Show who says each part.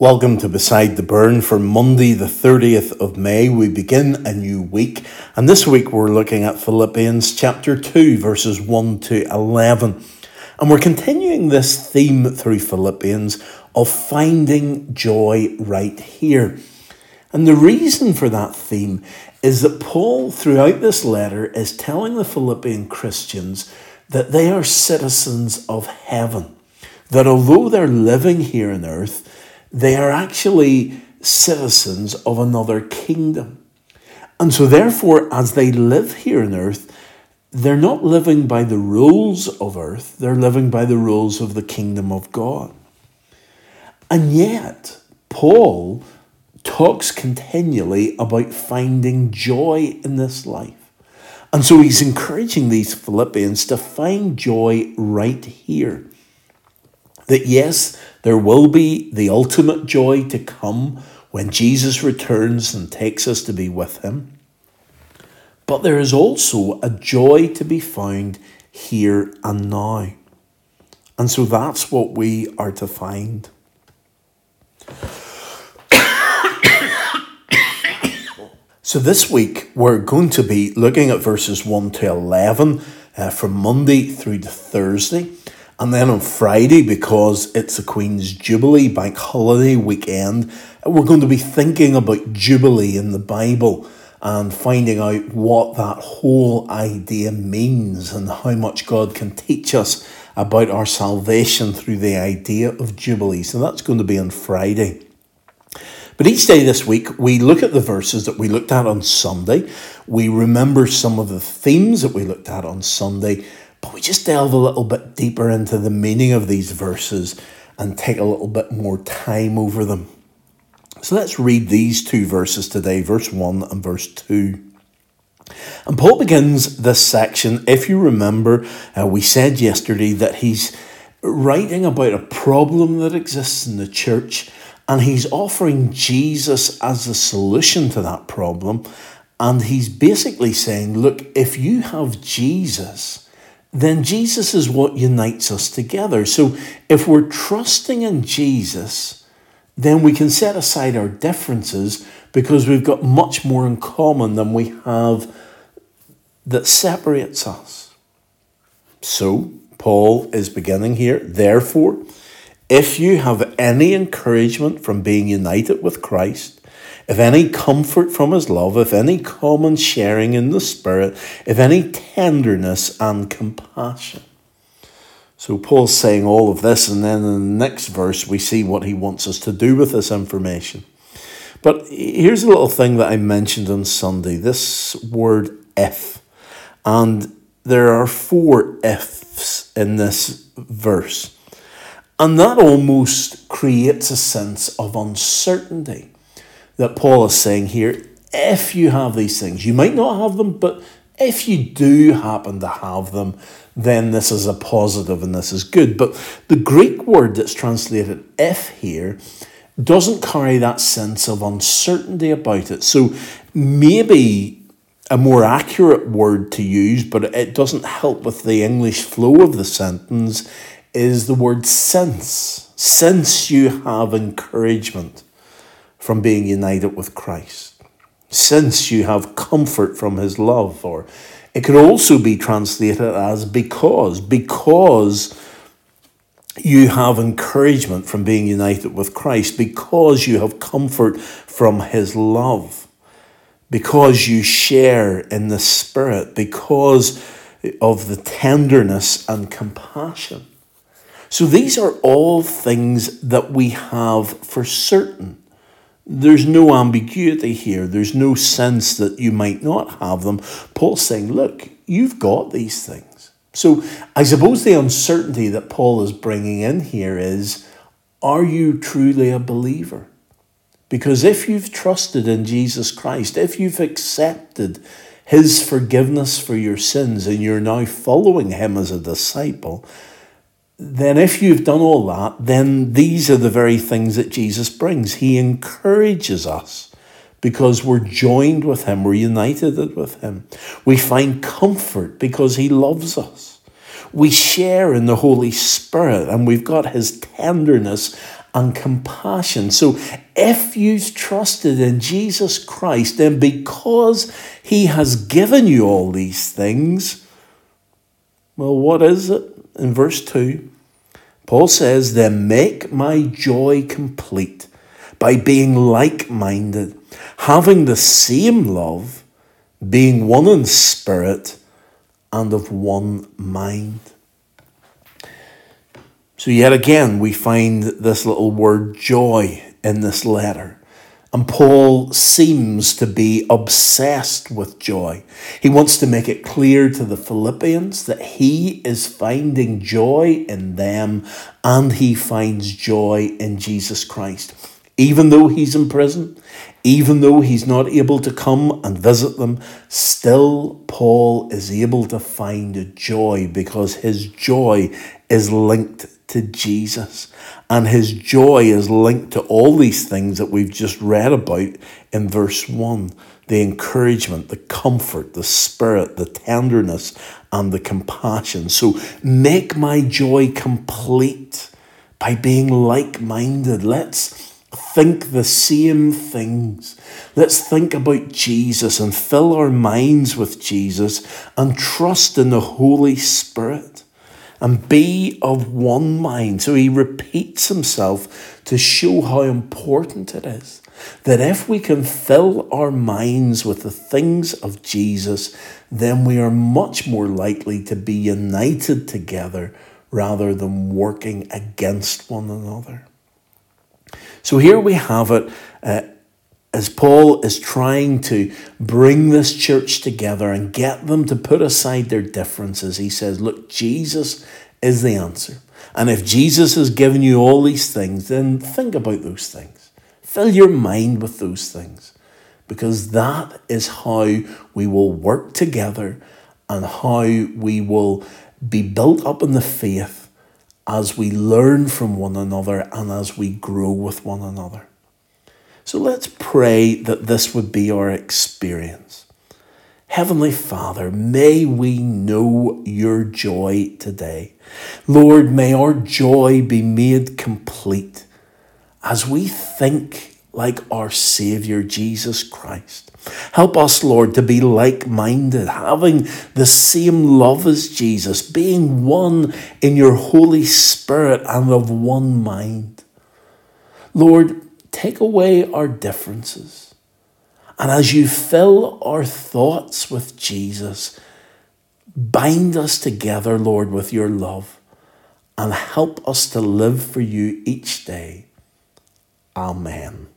Speaker 1: Welcome to Beside the Burn for Monday, the 30th of May. We begin a new week, and this week we're looking at Philippians chapter 2, verses 1 to 11. And we're continuing this theme through Philippians of finding joy right here. And the reason for that theme is that Paul, throughout this letter, is telling the Philippian Christians that they are citizens of heaven. That although they're living here on earth, they are actually citizens of another kingdom. And so, therefore, as they live here on earth, they're not living by the rules of earth, they're living by the rules of the kingdom of God. And yet, Paul talks continually about finding joy in this life. And so he's encouraging these Philippians to find joy right here. That yes, there will be the ultimate joy to come when Jesus returns and takes us to be with him. But there is also a joy to be found here and now. And so that's what we are to find. so this week we're going to be looking at verses 1 to 11 uh, from Monday through to Thursday. And then on Friday, because it's a Queen's Jubilee bank holiday weekend, we're going to be thinking about Jubilee in the Bible and finding out what that whole idea means and how much God can teach us about our salvation through the idea of Jubilee. So that's going to be on Friday. But each day this week, we look at the verses that we looked at on Sunday. We remember some of the themes that we looked at on Sunday but we just delve a little bit deeper into the meaning of these verses and take a little bit more time over them. So let's read these two verses today, verse 1 and verse 2. And Paul begins this section. If you remember, uh, we said yesterday that he's writing about a problem that exists in the church and he's offering Jesus as the solution to that problem. And he's basically saying, look, if you have Jesus, then Jesus is what unites us together. So if we're trusting in Jesus, then we can set aside our differences because we've got much more in common than we have that separates us. So, Paul is beginning here. Therefore, if you have any encouragement from being united with Christ, if any comfort from his love, if any common sharing in the Spirit, if any tenderness and compassion. So Paul's saying all of this, and then in the next verse, we see what he wants us to do with this information. But here's a little thing that I mentioned on Sunday this word if. And there are four ifs in this verse. And that almost creates a sense of uncertainty that Paul is saying here if you have these things, you might not have them, but if you do happen to have them, then this is a positive and this is good. But the Greek word that's translated if here doesn't carry that sense of uncertainty about it. So maybe a more accurate word to use, but it doesn't help with the English flow of the sentence, is the word since. Since you have encouragement from being united with Christ. Since you have comfort from his love, or it could also be translated as because, because you have encouragement from being united with Christ, because you have comfort from his love, because you share in the Spirit, because of the tenderness and compassion. So these are all things that we have for certain. There's no ambiguity here. There's no sense that you might not have them. Paul's saying, look, you've got these things. So I suppose the uncertainty that Paul is bringing in here is are you truly a believer? Because if you've trusted in Jesus Christ, if you've accepted his forgiveness for your sins and you're now following him as a disciple, then if you've done all that, then these are the very things that Jesus brings. He encourages us because we're joined with Him, we're united with Him. We find comfort because He loves us. We share in the Holy Spirit and we've got His tenderness and compassion. So if you've trusted in Jesus Christ, then because he has given you all these things, well, what is it? In verse 2, Paul says, Then make my joy complete by being like minded, having the same love, being one in spirit and of one mind. So, yet again, we find this little word joy in this letter. And Paul seems to be obsessed with joy. He wants to make it clear to the Philippians that he is finding joy in them and he finds joy in Jesus Christ. Even though he's in prison, even though he's not able to come and visit them, still Paul is able to find joy because his joy is linked to Jesus. And his joy is linked to all these things that we've just read about in verse 1 the encouragement, the comfort, the spirit, the tenderness, and the compassion. So make my joy complete by being like minded. Let's think the same things. Let's think about Jesus and fill our minds with Jesus and trust in the Holy Spirit and be of one mind. So he repeats himself to show how important it is that if we can fill our minds with the things of Jesus, then we are much more likely to be united together rather than working against one another. So here we have it. Uh, as Paul is trying to bring this church together and get them to put aside their differences, he says, Look, Jesus is the answer. And if Jesus has given you all these things, then think about those things. Fill your mind with those things. Because that is how we will work together and how we will be built up in the faith as we learn from one another and as we grow with one another. So let's pray that this would be our experience. Heavenly Father, may we know your joy today. Lord, may our joy be made complete as we think like our Saviour Jesus Christ. Help us, Lord, to be like minded, having the same love as Jesus, being one in your Holy Spirit and of one mind. Lord, take away our differences. And as you fill our thoughts with Jesus, bind us together, Lord, with your love and help us to live for you each day. Amen.